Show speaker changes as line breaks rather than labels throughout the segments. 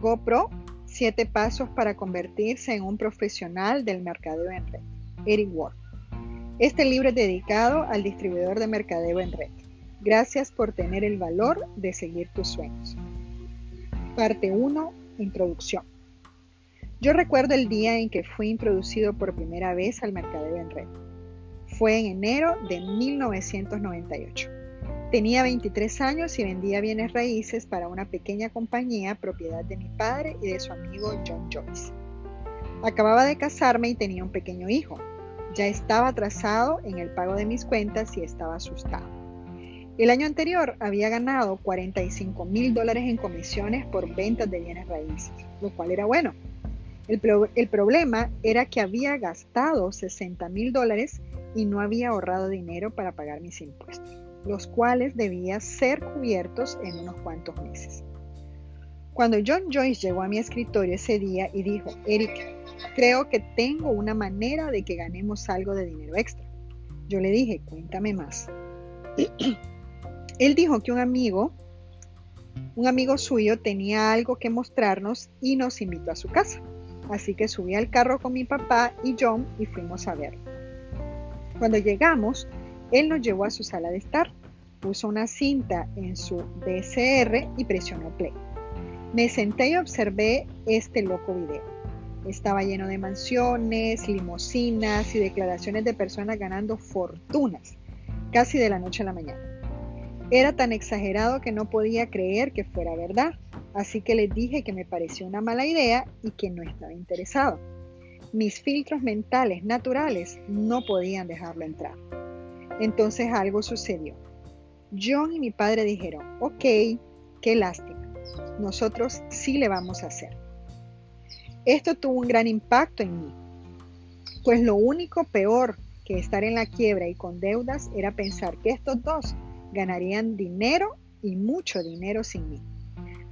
GoPro, 7 pasos para convertirse en un profesional del mercadeo en red. Eric Ward. Este libro es dedicado al distribuidor de mercadeo en red. Gracias por tener el valor de seguir tus sueños. Parte 1. Introducción. Yo recuerdo el día en que fui introducido por primera vez al mercadeo en red. Fue en enero de 1998. Tenía 23 años y vendía bienes raíces para una pequeña compañía propiedad de mi padre y de su amigo John Joyce. Acababa de casarme y tenía un pequeño hijo. Ya estaba atrasado en el pago de mis cuentas y estaba asustado. El año anterior había ganado 45 mil dólares en comisiones por ventas de bienes raíces, lo cual era bueno. El, problema era que había gastado 60 mil dólares y no había ahorrado dinero para pagar mis impuestos los cuales debían ser cubiertos en unos cuantos meses. Cuando John Joyce llegó a mi escritorio ese día y dijo, Eric, creo que tengo una manera de que ganemos algo de dinero extra. Yo le dije, cuéntame más. Él dijo que un amigo, un amigo suyo tenía algo que mostrarnos y nos invitó a su casa. Así que subí al carro con mi papá y John y fuimos a verlo. Cuando llegamos, él nos llevó a su sala de estar, puso una cinta en su VCR y presionó play. Me senté y observé este loco video. Estaba lleno de mansiones, limosinas y declaraciones de personas ganando fortunas, casi de la noche a la mañana. Era tan exagerado que no podía creer que fuera verdad, así que les dije que me pareció una mala idea y que no estaba interesado. Mis filtros mentales naturales no podían dejarlo entrar. Entonces algo sucedió. John y mi padre dijeron, ok, qué lástima, nosotros sí le vamos a hacer. Esto tuvo un gran impacto en mí, pues lo único peor que estar en la quiebra y con deudas era pensar que estos dos ganarían dinero y mucho dinero sin mí.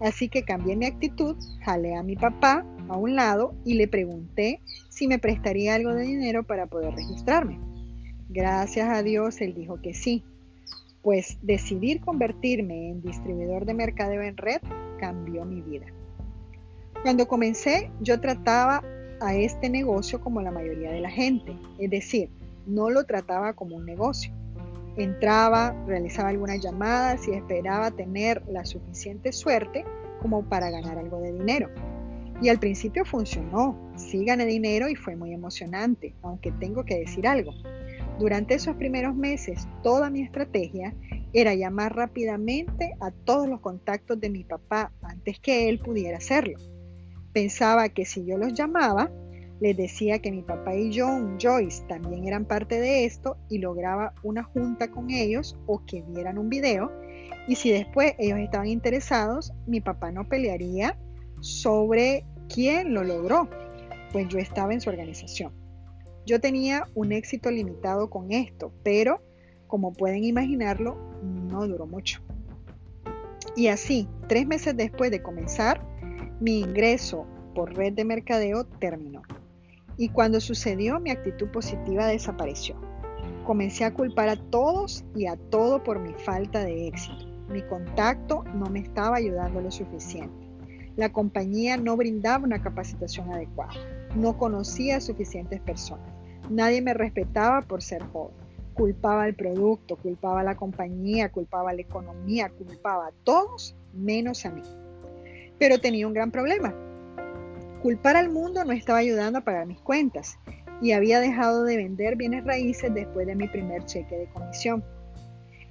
Así que cambié mi actitud, jalé a mi papá a un lado y le pregunté si me prestaría algo de dinero para poder registrarme. Gracias a Dios, él dijo que sí, pues decidir convertirme en distribuidor de mercadeo en red cambió mi vida. Cuando comencé, yo trataba a este negocio como la mayoría de la gente, es decir, no lo trataba como un negocio. Entraba, realizaba algunas llamadas y esperaba tener la suficiente suerte como para ganar algo de dinero. Y al principio funcionó, sí gané dinero y fue muy emocionante, aunque tengo que decir algo. Durante esos primeros meses, toda mi estrategia era llamar rápidamente a todos los contactos de mi papá antes que él pudiera hacerlo. Pensaba que si yo los llamaba, les decía que mi papá y John Joyce también eran parte de esto y lograba una junta con ellos o que vieran un video. Y si después ellos estaban interesados, mi papá no pelearía sobre quién lo logró, pues yo estaba en su organización. Yo tenía un éxito limitado con esto, pero como pueden imaginarlo, no duró mucho. Y así, tres meses después de comenzar, mi ingreso por red de mercadeo terminó. Y cuando sucedió, mi actitud positiva desapareció. Comencé a culpar a todos y a todo por mi falta de éxito. Mi contacto no me estaba ayudando lo suficiente. La compañía no brindaba una capacitación adecuada. No conocía a suficientes personas. Nadie me respetaba por ser joven. Culpaba al producto, culpaba la compañía, culpaba la economía, culpaba a todos menos a mí. Pero tenía un gran problema. Culpar al mundo no estaba ayudando a pagar mis cuentas y había dejado de vender bienes raíces después de mi primer cheque de comisión.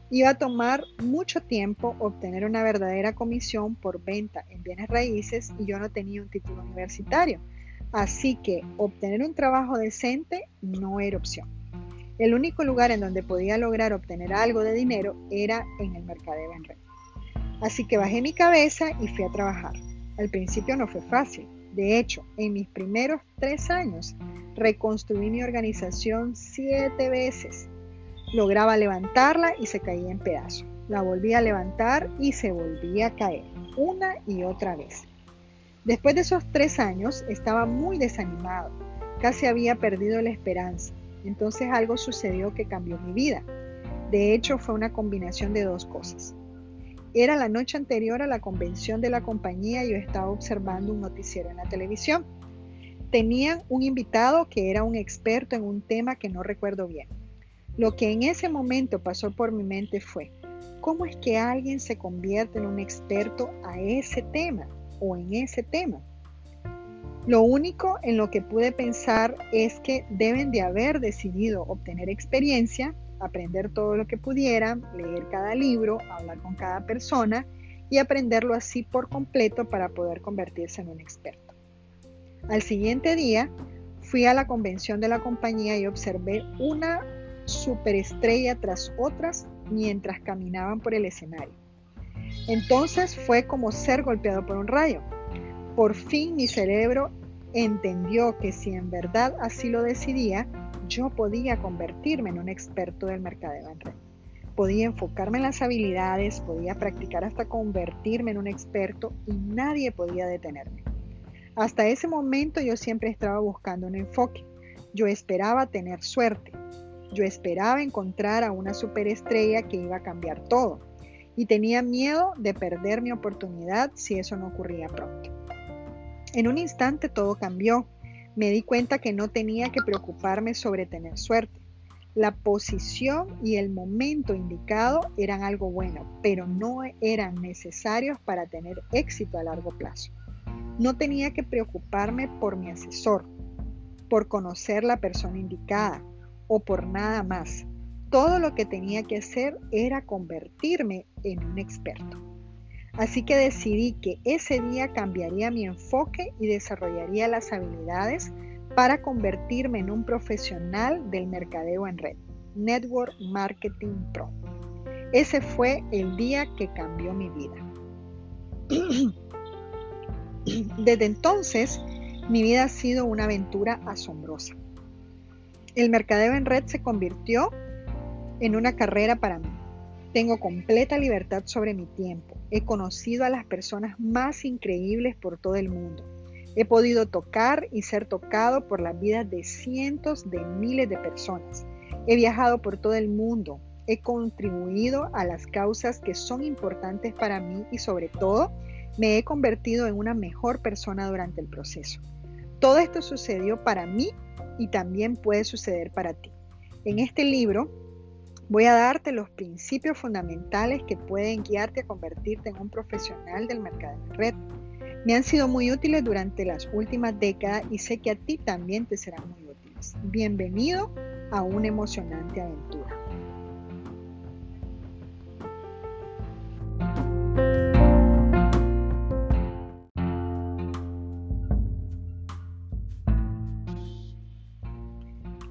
Iba a tomar mucho tiempo obtener una verdadera comisión por venta en bienes raíces y yo no tenía un título universitario Así que obtener un trabajo decente no era opción. El único lugar en donde podía lograr obtener algo de dinero era en el mercadeo en red. Así que bajé mi cabeza y fui a trabajar. Al principio no fue fácil. De hecho, en mis primeros tres años reconstruí mi organización siete veces. Lograba levantarla y se caía en pedazos. La volví a levantar y se volvía a caer, una y otra vez. Después de esos tres años estaba muy desanimado, casi había perdido la esperanza. Entonces algo sucedió que cambió mi vida. De hecho fue una combinación de dos cosas. Era la noche anterior a la convención de la compañía y yo estaba observando un noticiero en la televisión. Tenían un invitado que era un experto en un tema que no recuerdo bien. Lo que en ese momento pasó por mi mente fue, ¿cómo es que alguien se convierte en un experto a ese tema o en ese tema? Lo único en lo que pude pensar es que deben de haber decidido obtener experiencia, aprender todo lo que pudieran, leer cada libro, hablar con cada persona y aprenderlo así por completo para poder convertirse en un experto. Al siguiente día fui a la convención de la compañía y observé una superestrella tras otras mientras caminaban por el escenario. Entonces fue como ser golpeado por un rayo. Por fin mi cerebro entendió que si en verdad así lo decidía, yo podía convertirme en un experto del mercadeo en red. Podía enfocarme en las habilidades, podía practicar hasta convertirme en un experto y nadie podía detenerme. Hasta ese momento yo siempre estaba buscando un enfoque. Yo esperaba tener suerte. Yo esperaba encontrar a una superestrella que iba a cambiar todo. Y tenía miedo de perder mi oportunidad si eso no ocurría pronto. En un instante todo cambió. Me di cuenta que no tenía que preocuparme sobre tener suerte. La posición y el momento indicado eran algo bueno, pero no eran necesarios para tener éxito a largo plazo. No tenía que preocuparme por mi asesor, por conocer la persona indicada o por nada más. Todo lo que tenía que hacer era convertirme en un experto. Así que decidí que ese día cambiaría mi enfoque y desarrollaría las habilidades para convertirme en un profesional del mercadeo en red, Network Marketing Pro. Ese fue el día que cambió mi vida. Desde entonces, mi vida ha sido una aventura asombrosa. El mercadeo en red se convirtió en una carrera para mí. Tengo completa libertad sobre mi tiempo. He conocido a las personas más increíbles por todo el mundo. He podido tocar y ser tocado por las vidas de cientos de miles de personas. He viajado por todo el mundo. He contribuido a las causas que son importantes para mí y sobre todo me he convertido en una mejor persona durante el proceso. Todo esto sucedió para mí y también puede suceder para ti. En este libro Voy a darte los principios fundamentales que pueden guiarte a convertirte en un profesional del mercado de red. Me han sido muy útiles durante las últimas décadas y sé que a ti también te serán muy útiles. Bienvenido a una emocionante aventura.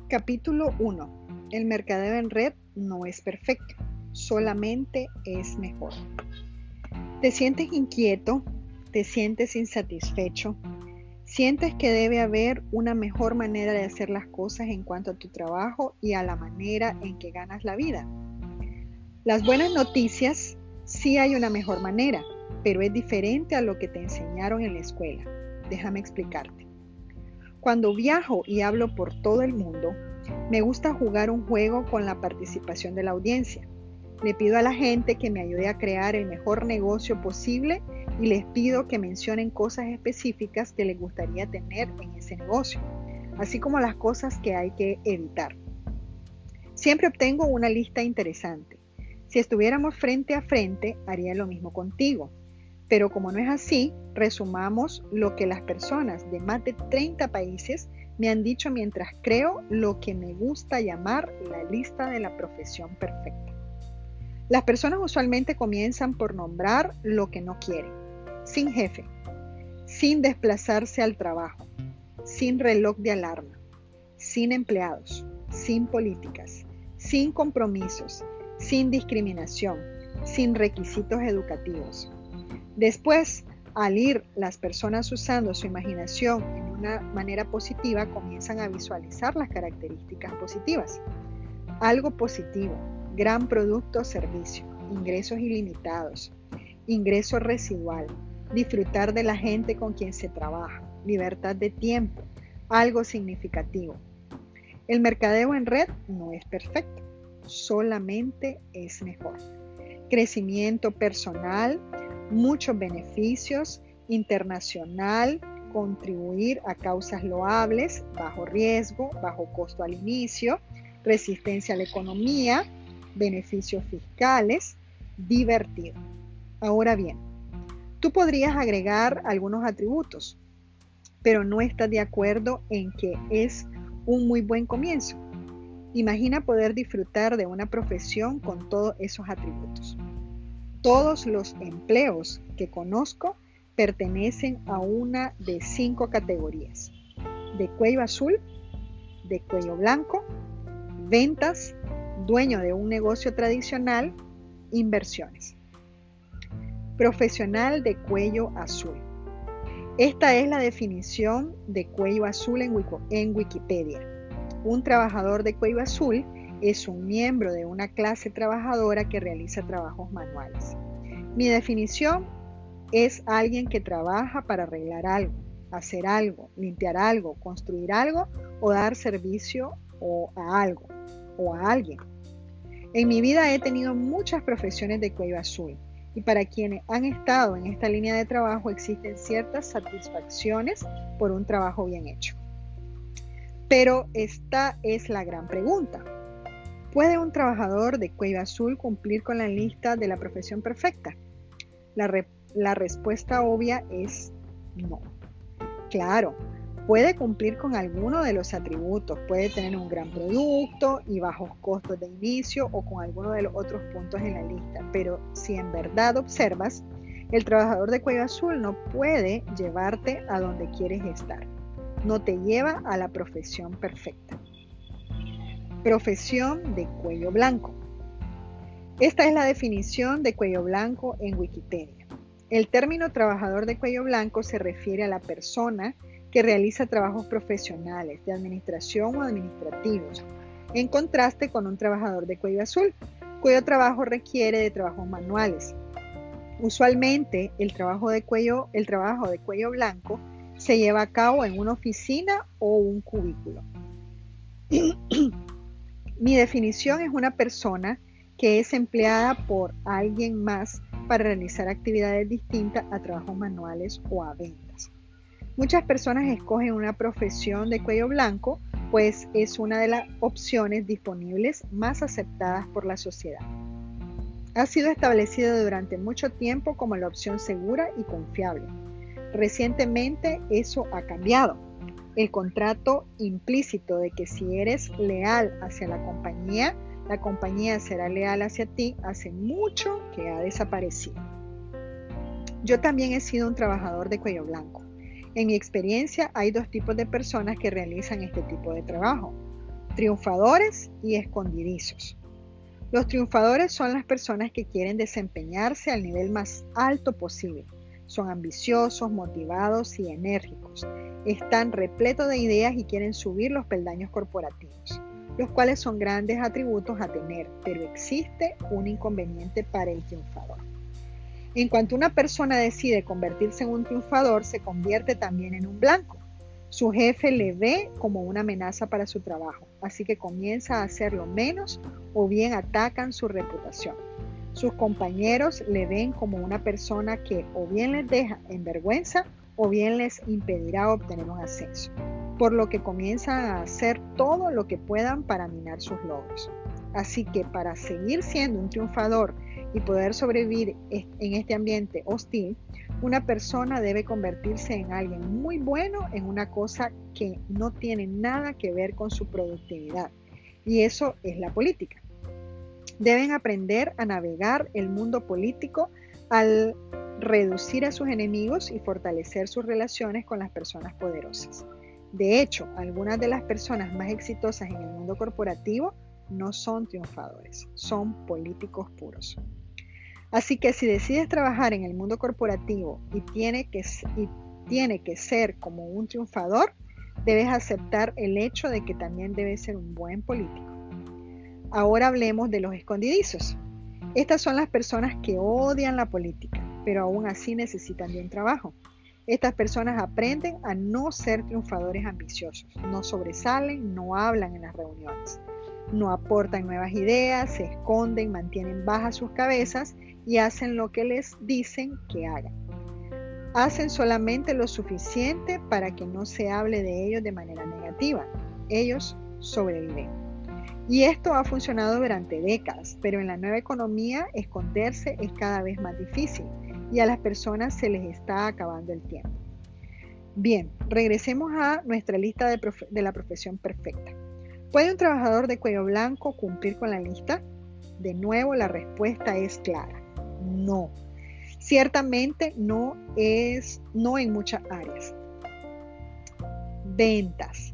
Capítulo 1 el mercadeo en red no es perfecto, solamente es mejor. ¿Te sientes inquieto? ¿Te sientes insatisfecho? ¿Sientes que debe haber una mejor manera de hacer las cosas en cuanto a tu trabajo y a la manera en que ganas la vida? Las buenas noticias, sí hay una mejor manera, pero es diferente a lo que te enseñaron en la escuela. Déjame explicarte. Cuando viajo y hablo por todo el mundo, me gusta jugar un juego con la participación de la audiencia. Le pido a la gente que me ayude a crear el mejor negocio posible y les pido que mencionen cosas específicas que les gustaría tener en ese negocio, así como las cosas que hay que evitar. Siempre obtengo una lista interesante. Si estuviéramos frente a frente, haría lo mismo contigo. Pero como no es así, resumamos lo que las personas de más de 30 países me han dicho mientras creo lo que me gusta llamar la lista de la profesión perfecta. Las personas usualmente comienzan por nombrar lo que no quieren, sin jefe, sin desplazarse al trabajo, sin reloj de alarma, sin empleados, sin políticas, sin compromisos, sin discriminación, sin requisitos educativos. Después, al ir las personas usando su imaginación en una manera positiva, comienzan a visualizar las características positivas. Algo positivo, gran producto o servicio, ingresos ilimitados, ingreso residual, disfrutar de la gente con quien se trabaja, libertad de tiempo, algo significativo. El mercadeo en red no es perfecto, solamente es mejor. crecimiento personal, muchos beneficios, internacional, contribuir a causas loables, bajo riesgo, bajo costo al inicio, resistencia a la economía, beneficios fiscales, divertido. Ahora bien, tú podrías agregar algunos atributos, pero no estás de acuerdo en que es un muy buen comienzo. Imagina poder disfrutar de una profesión con todos esos atributos. Todos los empleos que conozco pertenecen a una de cinco categorías. De cuello azul, de cuello blanco, ventas, dueño de un negocio tradicional, inversiones. Profesional de cuello azul. Esta es la definición de cuello azul en, Wikipedia. Un trabajador de cuello azul es un miembro de una clase trabajadora que realiza trabajos manuales. Mi definición es alguien que trabaja para arreglar algo, hacer algo, limpiar algo, construir algo o dar servicio o a algo o a alguien. En mi vida he tenido muchas profesiones de cuello azul y para quienes han estado en esta línea de trabajo existen ciertas satisfacciones por un trabajo bien hecho. Pero esta es la gran pregunta. ¿Puede un trabajador de cuello azul cumplir con la lista de la profesión perfecta? La, respuesta obvia es no. Claro, puede cumplir con alguno de los atributos, puede tener un gran producto y bajos costos de inicio o con alguno de los otros puntos en la lista, pero si en verdad observas, el trabajador de cuello azul no puede llevarte a donde quieres estar no te lleva a la profesión perfecta. Profesión de cuello blanco. Esta es la definición de cuello blanco en Wikipedia. El término trabajador de cuello blanco se refiere a la persona que realiza trabajos profesionales de administración o administrativos, en contraste con un trabajador de cuello azul, cuyo trabajo requiere de trabajos manuales. Usualmente el trabajo de cuello, el trabajo de cuello blanco se lleva a cabo en una oficina o un cubículo. Mi definición es una persona que es empleada por alguien más para realizar actividades distintas a trabajos manuales o a ventas. Muchas personas escogen una profesión de cuello blanco, pues es una de las opciones disponibles más aceptadas por la sociedad. Ha sido establecida durante mucho tiempo como la opción segura y confiable Recientemente eso ha cambiado. El contrato implícito de que si eres leal hacia la compañía, la compañía será leal hacia ti hace mucho que ha desaparecido. Yo también he sido un trabajador de cuello blanco. En mi experiencia hay dos tipos de personas que realizan este tipo de trabajo, triunfadores y escondidizos. Los triunfadores son las personas que quieren desempeñarse al nivel más alto posible son ambiciosos, motivados y enérgicos. Están repletos de ideas y quieren subir los peldaños corporativos, los cuales son grandes atributos a tener, pero existe un inconveniente para el triunfador. En cuanto una persona decide convertirse en un triunfador, se convierte también en un blanco. Su jefe le ve como una amenaza para su trabajo, así que comienza a hacerlo menos o bien atacan su reputación. Sus compañeros le ven como una persona que o bien les deja en vergüenza o bien les impedirá obtener un ascenso, por lo que comienzan a hacer todo lo que puedan para minar sus logros. Así que para seguir siendo un triunfador y poder sobrevivir en este ambiente hostil, una persona debe convertirse en alguien muy bueno en una cosa que no tiene nada que ver con su productividad. Y eso es la política. Deben aprender a navegar el mundo político al reducir a sus enemigos y fortalecer sus relaciones con las personas poderosas. De hecho, algunas de las personas más exitosas en el mundo corporativo no son triunfadores, son políticos puros. Así que si decides trabajar en el mundo corporativo y tiene que, y tiene que ser como un triunfador, debes aceptar el hecho de que también debes ser un buen político. Ahora hablemos de los escondidizos. Estas son las personas que odian la política, pero aún así necesitan de un trabajo. Estas personas aprenden a no ser triunfadores ambiciosos, no sobresalen, no hablan en las reuniones. no aportan nuevas ideas, se esconden, mantienen bajas sus cabezas y hacen lo que les dicen que hagan. Hacen solamente lo suficiente para que no se hable de ellos de manera negativa. Ellos sobreviven. Y esto ha funcionado durante décadas, pero en la nueva economía esconderse es cada vez más difícil y a las personas se les está acabando el tiempo. Bien, regresemos a nuestra lista de, la profesión perfecta. ¿Puede un trabajador de cuello blanco cumplir con la lista? De nuevo, la respuesta es clara. No. Ciertamente no es, no en muchas áreas. Ventas.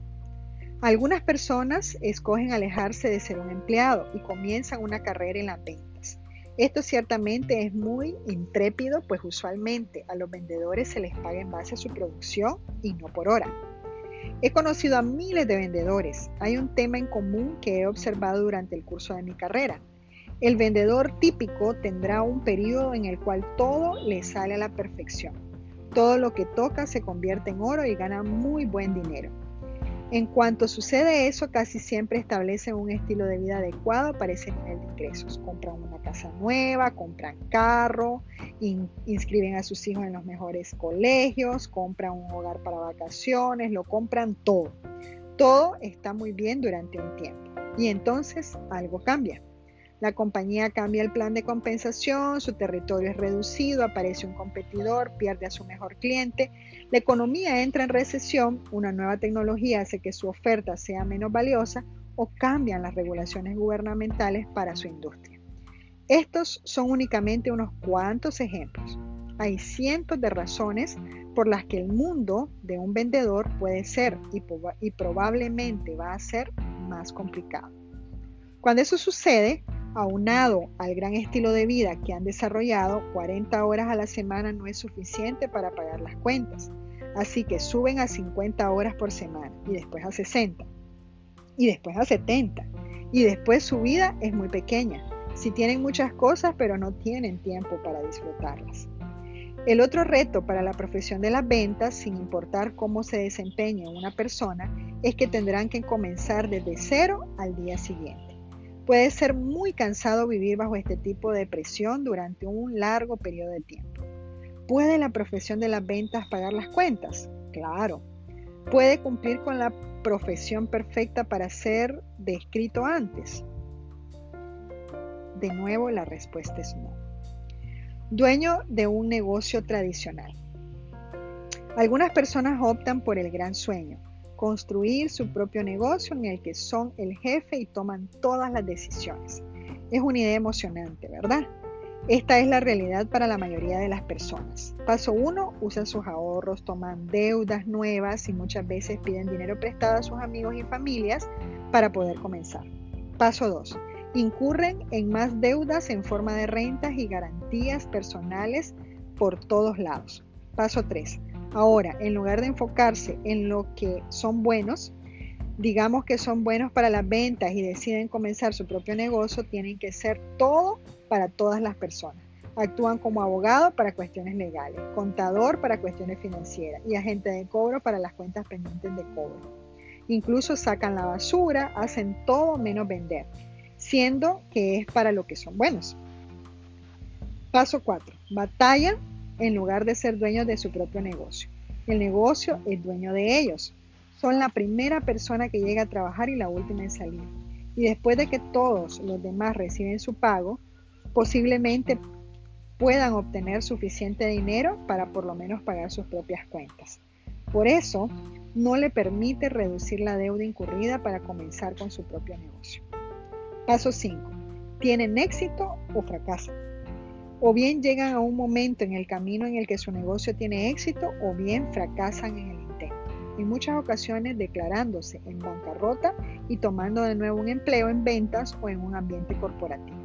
Algunas personas escogen alejarse de ser un empleado y comienzan una carrera en las ventas. Esto ciertamente es muy intrépido, pues usualmente a los vendedores se les paga en base a su producción y no por hora. He conocido a miles de vendedores. Hay un tema en común que he observado durante el curso de mi carrera. El vendedor típico tendrá un periodo en el cual todo le sale a la perfección. Todo lo que toca se convierte en oro y gana muy buen dinero. En cuanto sucede eso, casi siempre establecen un estilo de vida adecuado para ese nivel de ingresos. Compran una casa nueva, compran carro, inscriben a sus hijos en los mejores colegios, compran un hogar para vacaciones, lo compran todo. Todo está muy bien durante un tiempo y entonces algo cambia. La compañía cambia el plan de compensación, su territorio es reducido, aparece un competidor, pierde a su mejor cliente, la economía entra en recesión, una nueva tecnología hace que su oferta sea menos valiosa o cambian las regulaciones gubernamentales para su industria. Estos son únicamente unos cuantos ejemplos. Hay cientos de razones por las que el mundo de un vendedor puede ser y, probablemente va a ser más complicado. Cuando eso sucede, Aunado al gran estilo de vida que han desarrollado, 40 horas a la semana no es suficiente para pagar las cuentas. Así que suben a 50 horas por semana y después a 60 y después a 70 y después su vida es muy pequeña. Si tienen muchas cosas pero no tienen tiempo para disfrutarlas. El otro reto para la profesión de las ventas, sin importar cómo se desempeñe una persona, es que tendrán que comenzar desde cero al día siguiente. Puede ser muy cansado vivir bajo este tipo de presión durante un largo periodo de tiempo. ¿Puede la profesión de las ventas pagar las cuentas? Claro. ¿Puede cumplir con la profesión perfecta para ser descrito antes? De nuevo, la respuesta es no. Dueño de un negocio tradicional. Algunas personas optan por el gran sueño, construir su propio negocio en el que son el jefe y toman todas las decisiones. Es una idea emocionante, ¿verdad? Esta es la realidad para la mayoría de las personas. Paso 1, usan sus ahorros, toman deudas nuevas y muchas veces piden dinero prestado a sus amigos y familias para poder comenzar. Paso 2, incurren en más deudas en forma de rentas y garantías personales por todos lados. Paso 3, Ahora, en lugar de enfocarse en lo que son buenos, digamos que son buenos para las ventas y deciden comenzar su propio negocio, tienen que ser todo para todas las personas. Actúan como abogado para cuestiones legales, contador para cuestiones financieras y agente de cobro para las cuentas pendientes de cobro. Incluso sacan la basura, hacen todo menos vender, siendo que es para lo que son buenos. Paso 4. Batalla en lugar de ser dueños de su propio negocio. El negocio es dueño de ellos. Son la primera persona que llega a trabajar y la última en salir. Y después de que todos los demás reciben su pago, posiblemente puedan obtener suficiente dinero para por lo menos pagar sus propias cuentas. Por eso, no le permite reducir la deuda incurrida para comenzar con su propio negocio. Paso 5. ¿Tienen éxito o fracasan? O bien llegan a un momento en el camino en el que su negocio tiene éxito o bien fracasan en el. En muchas ocasiones declarándose en bancarrota y tomando de nuevo un empleo en ventas o en un ambiente corporativo.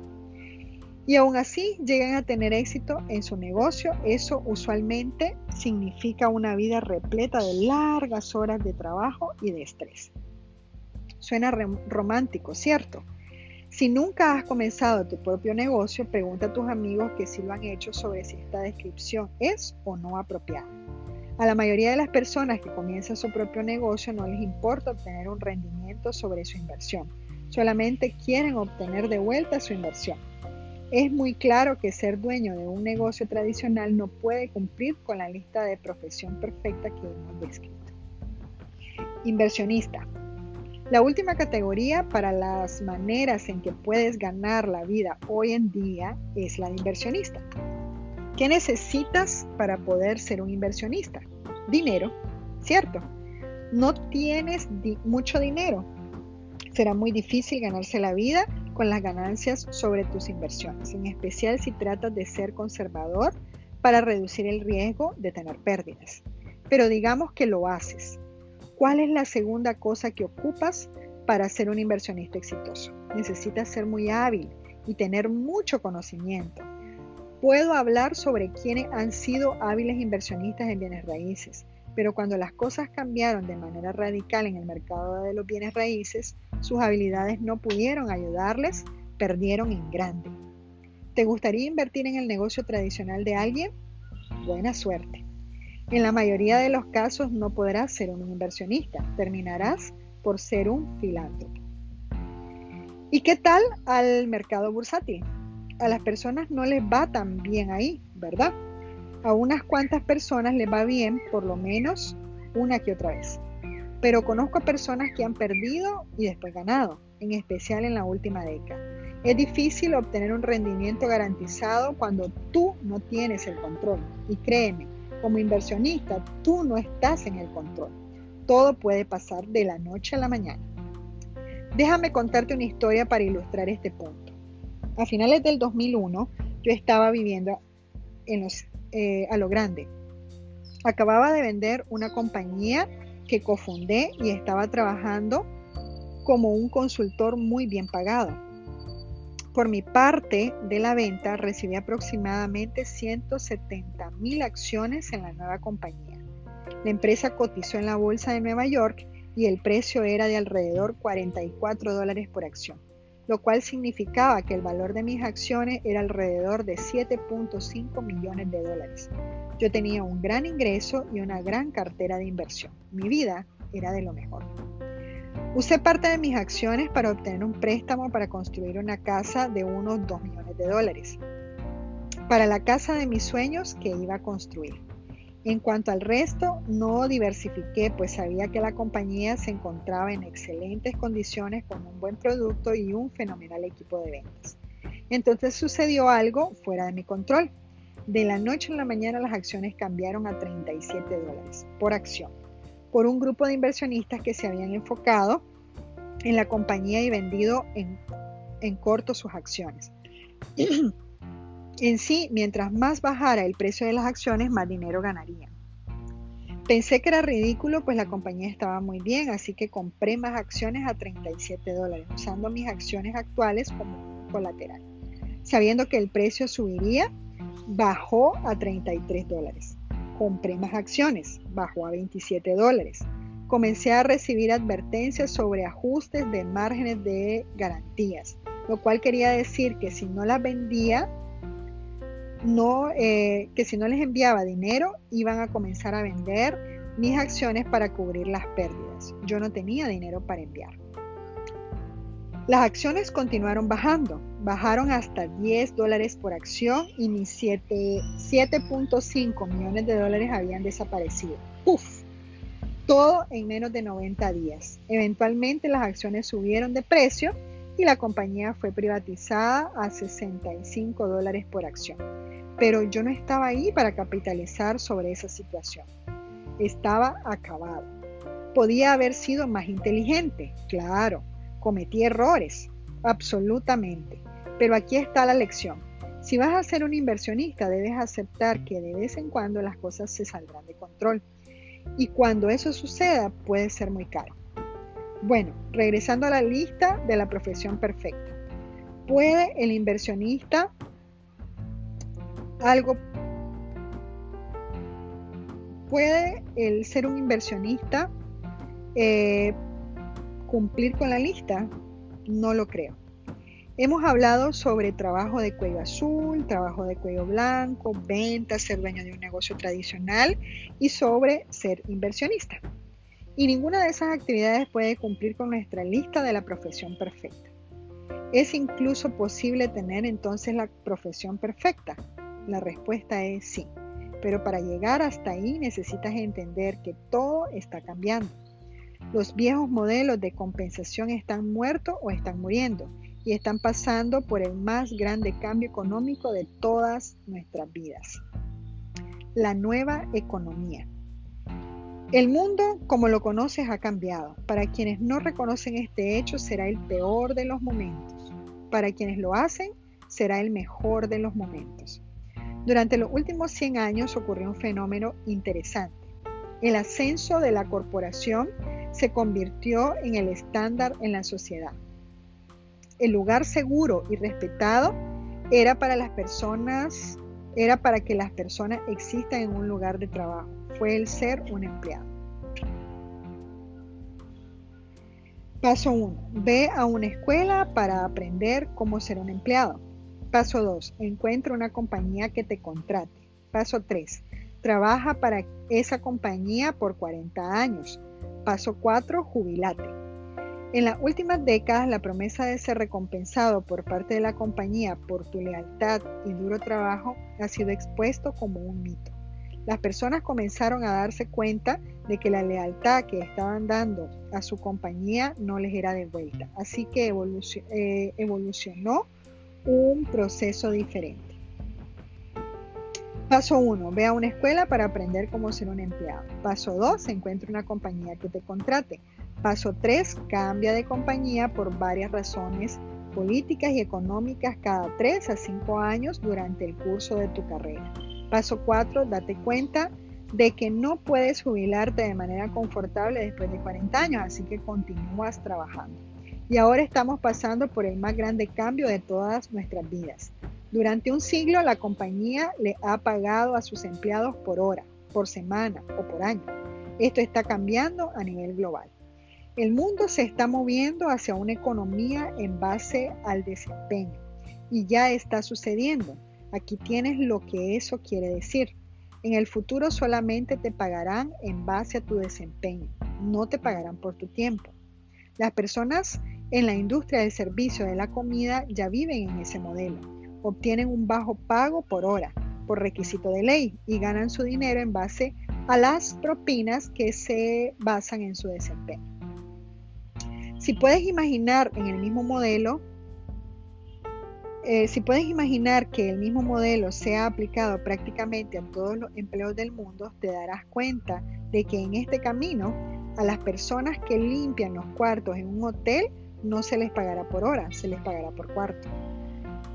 Y aún así llegan a tener éxito en su negocio, eso usualmente significa una vida repleta de largas horas de trabajo y de estrés. Suena romántico, ¿cierto? Si nunca has comenzado tu propio negocio, pregunta a tus amigos que si lo han hecho sobre si esta descripción es o no apropiada. A la mayoría de las personas que comienzan su propio negocio no les importa obtener un rendimiento sobre su inversión. solamente quieren obtener de vuelta su inversión. Es muy claro que ser dueño de un negocio tradicional no puede cumplir con la lista de profesión perfecta que hemos descrito. Inversionista. La última categoría para las maneras en que puedes ganar la vida hoy en día es la de inversionista. ¿Qué necesitas para poder ser un inversionista? Dinero, ¿cierto? No tienes mucho dinero. Será muy difícil ganarse la vida con las ganancias sobre tus inversiones, en especial si tratas de ser conservador para reducir el riesgo de tener pérdidas. Pero digamos que lo haces ¿Cuál es la segunda cosa que ocupas para ser un inversionista exitoso? Necesitas ser muy hábil y tener mucho conocimiento. Puedo hablar sobre quienes han sido hábiles inversionistas en bienes raíces, pero cuando las cosas cambiaron de manera radical en el mercado de los bienes raíces, sus habilidades no pudieron ayudarles, perdieron en grande. ¿Te gustaría invertir en el negocio tradicional de alguien? Buena suerte. En la mayoría de los casos no podrás ser un inversionista, terminarás por ser un filántropo. ¿Y qué tal al mercado bursátil? A las personas no les va tan bien ahí, ¿verdad? A unas cuantas personas les va bien, por lo menos una que otra vez. Pero conozco a personas que han perdido y después ganado, en especial en la última década. Es difícil obtener un rendimiento garantizado cuando tú no tienes el control. Y créeme, como inversionista, tú no estás en el control. Todo puede pasar de la noche a la mañana. Déjame contarte una historia para ilustrar este punto. A finales del 2001, yo estaba viviendo eh, a lo grande. Acababa de vender una compañía que cofundé y estaba trabajando como un consultor muy bien pagado. Por mi parte de la venta recibí aproximadamente 170 mil acciones en la nueva compañía. La empresa cotizó en la bolsa de Nueva York y el precio era de alrededor 44 dólares por acción, lo cual significaba que el valor de mis acciones era alrededor de 7.5 millones de dólares. Yo tenía un gran ingreso y una gran cartera de inversión. Mi vida era de lo mejor. Usé parte de mis acciones para obtener un préstamo para construir una casa de unos 2 millones de dólares, para la casa de mis sueños que iba a construir. En cuanto al resto, no diversifiqué, pues sabía que la compañía se encontraba en excelentes condiciones con un buen producto y un fenomenal equipo de ventas. Entonces sucedió algo fuera de mi control. De la noche a la mañana las acciones cambiaron a 37 dólares por acción por un grupo de inversionistas que se habían enfocado en la compañía y vendido en, corto sus acciones. en sí, mientras más bajara el precio de las acciones, más dinero ganarían. Pensé que era ridículo, pues la compañía estaba muy bien, así que compré más acciones a 37 dólares, usando mis acciones actuales como colateral. Sabiendo que el precio subiría, bajó a 33 dólares. Compré más acciones, bajó a 27 dólares. Comencé a recibir advertencias sobre ajustes de márgenes de garantías, lo cual quería decir que si no las vendía, no, eh, que si no les enviaba dinero, iban a comenzar a vender mis acciones para cubrir las pérdidas. Yo no tenía dinero para enviar. Las acciones continuaron bajando, bajaron hasta 10 dólares por acción y mis 7.5 millones de dólares habían desaparecido. ¡Uf! Todo en menos de 90 días. Eventualmente las acciones subieron de precio y la compañía fue privatizada a 65 dólares por acción. Pero yo no estaba ahí para capitalizar sobre esa situación. Estaba acabado. Podía haber sido más inteligente, claro, cometí errores, absolutamente. Pero aquí está la lección. Si vas a ser un inversionista, debes aceptar que de vez en cuando las cosas se saldrán de control. Y cuando eso suceda, puede ser muy caro. Bueno, regresando a la lista de la profesión perfecta. ¿Puede el inversionista algo... ¿Puede el ser un inversionista eh, cumplir con la lista? No lo creo. Hemos hablado sobre trabajo de cuello azul, trabajo de cuello blanco, ventas, ser dueño de un negocio tradicional y sobre ser inversionista. Y ninguna de esas actividades puede cumplir con nuestra lista de la profesión perfecta. ¿Es incluso posible tener entonces la profesión perfecta? La respuesta es sí. Pero para llegar hasta ahí necesitas entender que todo está cambiando. Los viejos modelos de compensación están muertos o están muriendo y están pasando por el más grande cambio económico de todas nuestras vidas. La nueva economía. El mundo, como lo conoces, ha cambiado. Para quienes no reconocen este hecho, será el peor de los momentos. Para quienes lo hacen, será el mejor de los momentos. Durante los últimos 100 años ocurrió un fenómeno interesante. El ascenso de la corporación se convirtió en el estándar en la sociedad. El lugar seguro y respetado era para las personas, era para que las personas existan en un lugar de trabajo fue el ser un empleado. Paso 1. Ve a una escuela para aprender cómo ser un empleado. Paso 2. Encuentra una compañía que te contrate. Paso 3. Trabaja para esa compañía por 40 años. Paso 4. Jubilate. En las últimas décadas, la promesa de ser recompensado por parte de la compañía por tu lealtad y duro trabajo ha sido expuesto como un mito las personas comenzaron a darse cuenta de que la lealtad que estaban dando a su compañía no les era de vuelta. Así que eh, evolucionó un proceso diferente. Paso 1. Ve a una escuela para aprender cómo ser un empleado. Paso 2. Encuentra una compañía que te contrate. Paso 3. Cambia de compañía por varias razones políticas y económicas cada 3 a 5 años durante el curso de tu carrera. Paso 4, date cuenta de que no puedes jubilarte de manera confortable después de 40 años, así que continúas trabajando. Y ahora estamos pasando por el más grande cambio de todas nuestras vidas. Durante un siglo la compañía le ha pagado a sus empleados por hora, por semana o por año. Esto está cambiando a nivel global. El mundo se está moviendo hacia una economía en base al desempeño y ya está sucediendo. Aquí tienes lo que eso quiere decir. En el futuro solamente te pagarán en base a tu desempeño, no te pagarán por tu tiempo. Las personas en la industria del servicio de la comida ya viven en ese modelo. Obtienen un bajo pago por hora, por requisito de ley, y ganan su dinero en base a las propinas que se basan en su desempeño. Si puedes imaginar en el mismo modelo, eh, si puedes imaginar que el mismo modelo sea aplicado prácticamente a todos los empleos del mundo, te darás cuenta de que en este camino a las personas que limpian los cuartos en un hotel no se les pagará por hora, se les pagará por cuarto.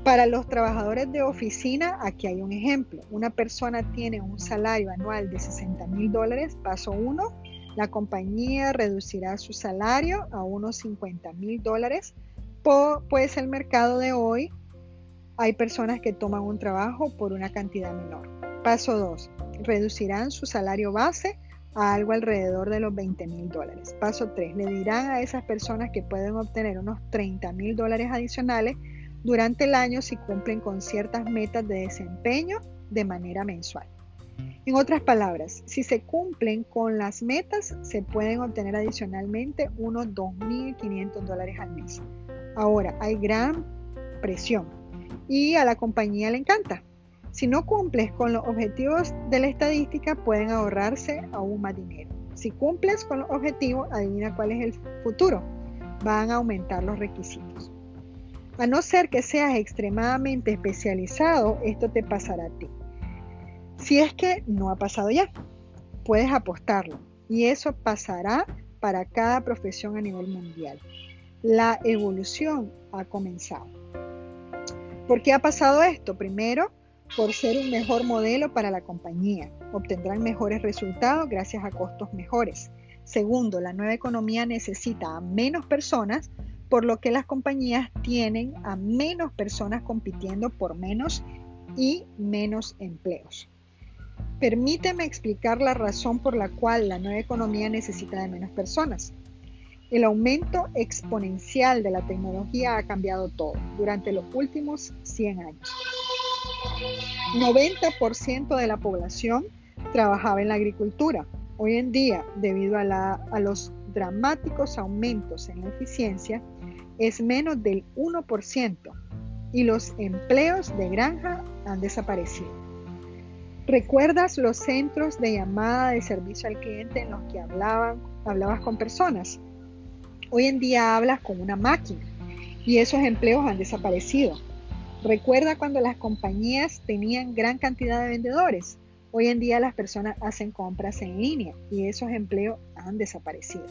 Para los trabajadores de oficina, aquí hay un ejemplo. Una persona tiene un salario anual de 60 mil dólares, paso 1, la compañía reducirá su salario a unos 50 mil dólares, pues el mercado de hoy hay personas que toman un trabajo por una cantidad menor. Paso 2. Reducirán su salario base a algo alrededor de los 20 mil dólares. Paso 3. Le dirán a esas personas que pueden obtener unos 30 mil dólares adicionales durante el año si cumplen con ciertas metas de desempeño de manera mensual. En otras palabras, si se cumplen con las metas, se pueden obtener adicionalmente unos 2.500 dólares al mes. Ahora, hay gran presión y a la compañía le encanta. Si no cumples con los objetivos de la estadística, pueden ahorrarse aún más dinero. Si cumples con los objetivos, adivina cuál es el futuro. Van a aumentar los requisitos. A no ser que seas extremadamente especializado, esto te pasará a ti. Si es que no ha pasado ya, puedes apostarlo. Y eso pasará para cada profesión a nivel mundial. La evolución ha comenzado. ¿Por qué ha pasado esto? Primero, por ser un mejor modelo para la compañía. Obtendrán mejores resultados gracias a costos mejores. Segundo, la nueva economía necesita a menos personas, por lo que las compañías tienen a menos personas compitiendo por menos y menos empleos. Permíteme explicar la razón por la cual la nueva economía necesita de menos personas. El aumento exponencial de la tecnología ha cambiado todo durante los últimos 100 años. 90% de la población trabajaba en la agricultura. Hoy en día, debido a, los dramáticos aumentos en la eficiencia, es menos del 1% y los empleos de granja han desaparecido. ¿Recuerdas los centros de llamada de servicio al cliente en los que hablaban, hablabas con personas? Hoy en día hablas con una máquina y esos empleos han desaparecido. Recuerda cuando las compañías tenían gran cantidad de vendedores. Hoy en día las personas hacen compras en línea y esos empleos han desaparecido.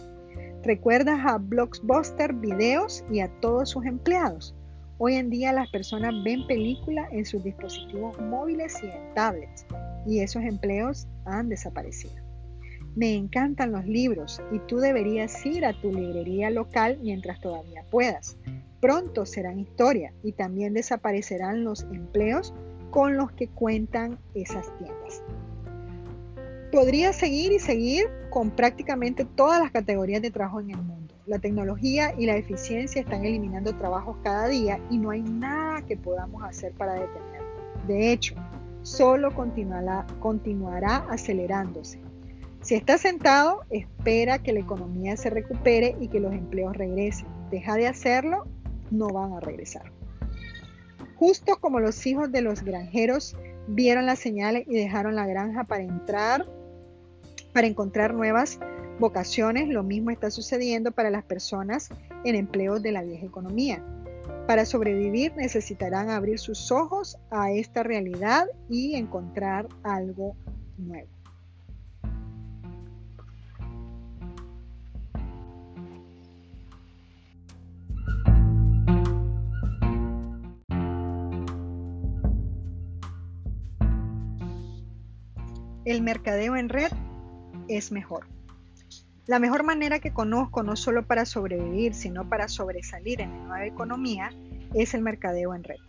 ¿Recuerdas a Blockbuster Videos y a todos sus empleados? Hoy en día las personas ven películas en sus dispositivos móviles y en tablets y esos empleos han desaparecido. Me encantan los libros y tú deberías ir a tu librería local mientras todavía puedas. Pronto serán historia y también desaparecerán los empleos con los que cuentan esas tiendas. Podría seguir y seguir con prácticamente todas las categorías de trabajo en el mundo. La tecnología y la eficiencia están eliminando trabajos cada día y no hay nada que podamos hacer para detenerlo. De hecho, solo continuará, continuará acelerándose. Si estás sentado, espera que la economía se recupere y que los empleos regresen. Deja de hacerlo, no van a regresar. Justo como los hijos de los granjeros vieron las señales y dejaron la granja para entrar, para encontrar nuevas vocaciones, lo mismo está sucediendo para las personas en empleos de la vieja economía. Para sobrevivir necesitarán abrir sus ojos a esta realidad y encontrar algo nuevo. El mercadeo en red es mejor. La mejor manera que conozco, no solo para sobrevivir, sino para sobresalir en la nueva economía, es el mercadeo en red.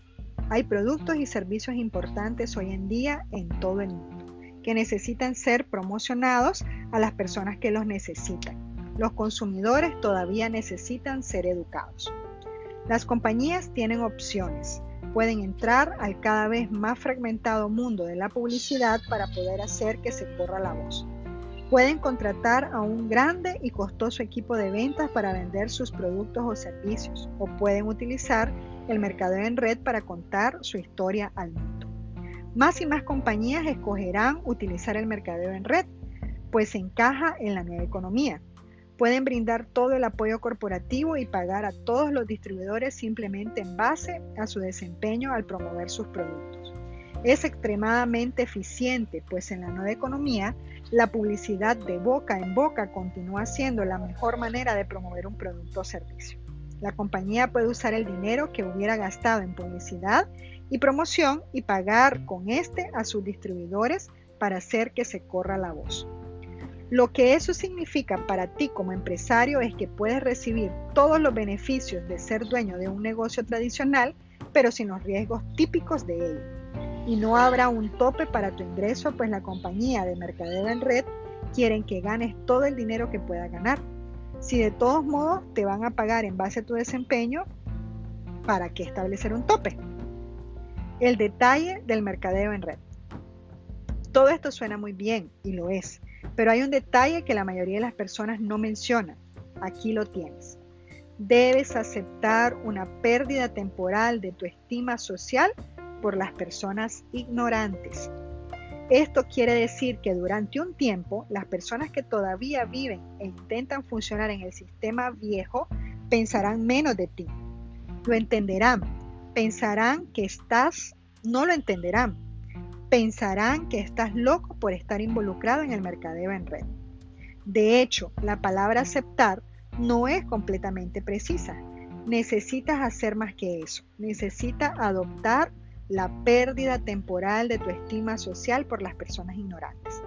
Hay productos y servicios importantes hoy en día en todo el mundo que necesitan ser promocionados a las personas que los necesitan. Los consumidores todavía necesitan ser educados. Las compañías tienen opciones. Pueden entrar al cada vez más fragmentado mundo de la publicidad para poder hacer que se corra la voz. Pueden contratar a un grande y costoso equipo de ventas para vender sus productos o servicios o pueden utilizar el mercadeo en red para contar su historia al mundo. Más y más compañías escogerán utilizar el mercadeo en red, pues encaja en la nueva economía. Pueden brindar todo el apoyo corporativo y pagar a todos los distribuidores simplemente en base a su desempeño al promover sus productos. Es extremadamente eficiente, pues en la nueva economía la publicidad de boca en boca continúa siendo la mejor manera de promover un producto o servicio. La compañía puede usar el dinero que hubiera gastado en publicidad y promoción y pagar con este a sus distribuidores para hacer que se corra la voz. Lo que eso significa para ti como empresario es que puedes recibir todos los beneficios de ser dueño de un negocio tradicional, pero sin los riesgos típicos de ello y no habrá un tope para tu ingreso, pues la compañía de mercadeo en red quieren que ganes todo el dinero que puedas ganar. Si de todos modos te van a pagar en base a tu desempeño, ¿para qué establecer un tope? El detalle del mercadeo en red. Todo esto suena muy bien y lo es, pero hay un detalle que la mayoría de las personas no mencionan. Aquí lo tienes. Debes aceptar una pérdida temporal de tu estima social por las personas ignorantes. Esto quiere decir que durante un tiempo las personas que todavía viven e intentan funcionar en el sistema viejo pensarán menos de ti. Lo entenderán. Pensarán que estás, no lo entenderán. Pensarán que estás loco por estar involucrado en el mercadeo en red. De hecho, la palabra aceptar no es completamente precisa. Necesitas hacer más que eso. Necesitas adoptar la pérdida temporal de tu estima social por las personas ignorantes.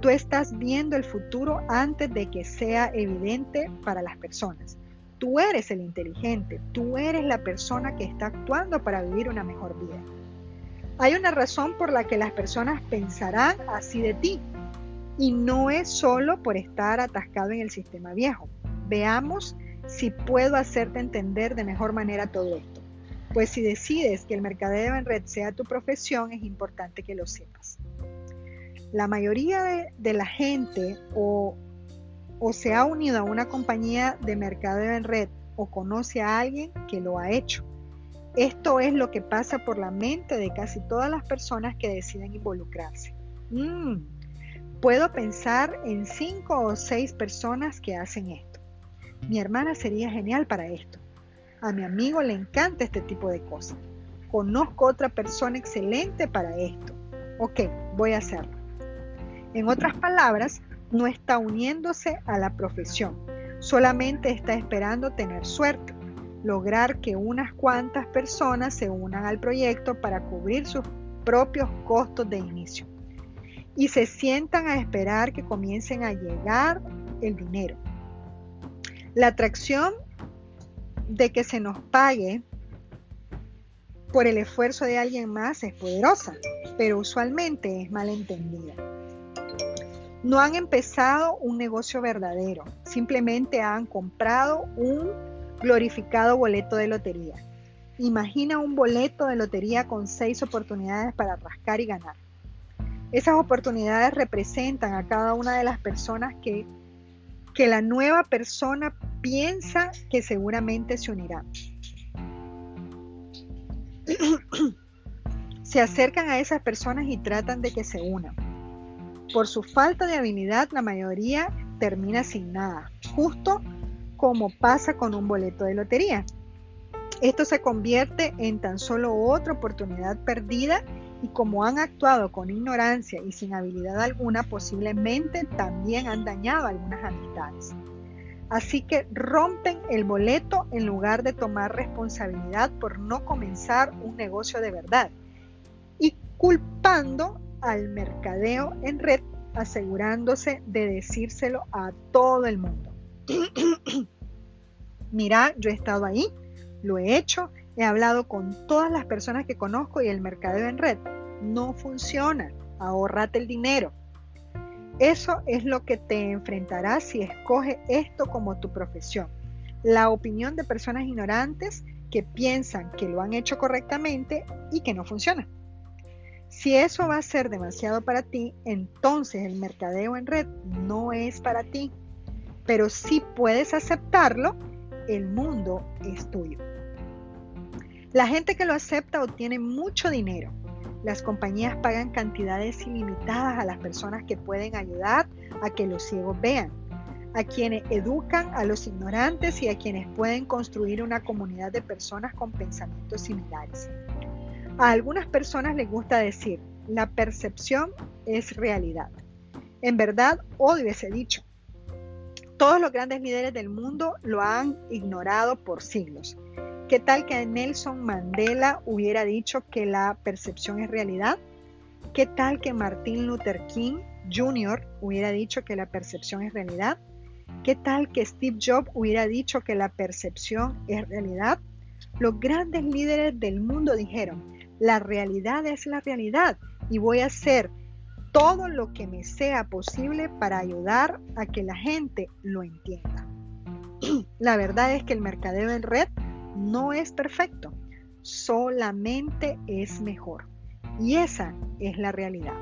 Tú estás viendo el futuro antes de que sea evidente para las personas. Tú eres el inteligente, tú eres la persona que está actuando para vivir una mejor vida. Hay una razón por la que las personas pensarán así de ti y no es solo por estar atascado en el sistema viejo. Veamos si puedo hacerte entender de mejor manera todo esto. Pues si decides que el mercadeo en red sea tu profesión, es importante que lo sepas. La mayoría de, la gente o, o se ha unido a una compañía de mercadeo en red o conoce a alguien que lo ha hecho. Esto es lo que pasa por la mente de casi todas las personas que deciden involucrarse. Mm, puedo pensar en cinco o seis personas que hacen esto. Mi hermana sería genial para esto. A mi amigo le encanta este tipo de cosas. Conozco otra persona excelente para esto. Ok, voy a hacerlo. En otras palabras, no está uniéndose a la profesión, solamente está esperando tener suerte, lograr que unas cuantas personas se unan al proyecto para cubrir sus propios costos de inicio y se sientan a esperar que comiencen a llegar el dinero. La atracción de que se nos pague por el esfuerzo de alguien más es poderosa, pero usualmente es malentendida. No han empezado un negocio verdadero, simplemente han comprado un glorificado boleto de lotería. Imagina un boleto de lotería con seis oportunidades para rascar y ganar. Esas oportunidades representan a cada una de las personas que, que la nueva persona piensa que seguramente se unirá. se acercan a esas personas y tratan de que se unan. Por su falta de habilidad, la mayoría termina sin nada, justo como pasa con un boleto de lotería. Esto se convierte en tan solo otra oportunidad perdida y como han actuado con ignorancia y sin habilidad alguna, posiblemente también han dañado algunas amistades. Así que rompen el boleto en lugar de tomar responsabilidad por no comenzar un negocio de verdad y culpando al mercadeo en red asegurándose de decírselo a todo el mundo. Mira, yo he estado ahí, lo he hecho, he hablado con todas las personas que conozco y el mercadeo en red no funciona. Ahorrate el dinero. Eso es lo que te enfrentarás si escoges esto como tu profesión. La opinión de personas ignorantes que piensan que lo han hecho correctamente y que no funciona. Si eso va a ser demasiado para ti, entonces el mercadeo en red no es para ti. Pero si puedes aceptarlo, el mundo es tuyo. La gente que lo acepta obtiene mucho dinero. Las compañías pagan cantidades ilimitadas a las personas que pueden ayudar a que los ciegos vean, a quienes educan a los ignorantes y a quienes pueden construir una comunidad de personas con pensamientos similares. A algunas personas les gusta decir, la percepción es realidad. En verdad, odio ese dicho. Todos los grandes líderes del mundo lo han ignorado por siglos. ¿Qué tal que Nelson Mandela hubiera dicho que la percepción es realidad? ¿Qué tal que Martin Luther King Jr. hubiera dicho que la percepción es realidad? ¿Qué tal que Steve Jobs hubiera dicho que la percepción es realidad? Los grandes líderes del mundo dijeron, la realidad es la realidad y voy a hacer todo lo que me sea posible para ayudar a que la gente lo entienda. la verdad es que el mercadeo en red no es perfecto, solamente es mejor. Y esa es la realidad.